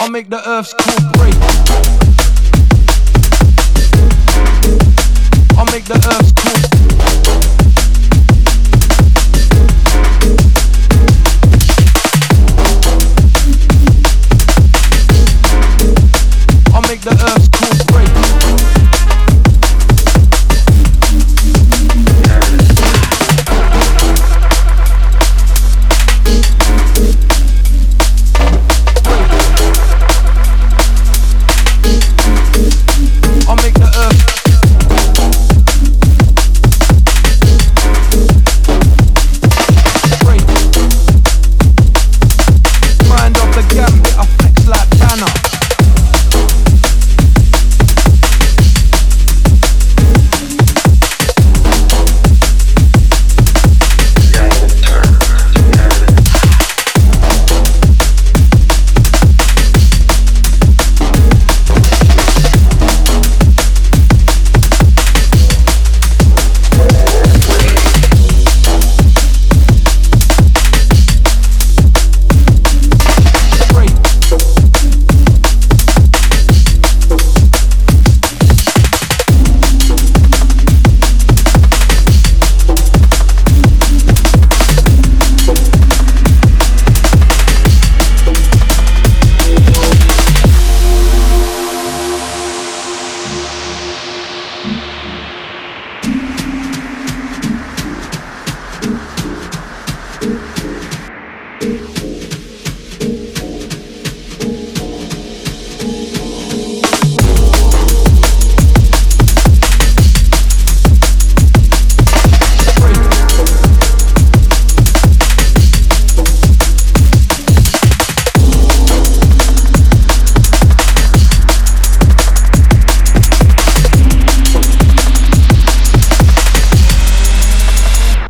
I'll make the earth's core break. I'll make the earth's core.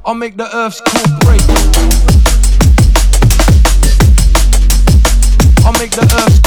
I'll make the earth's core break. Make the earth's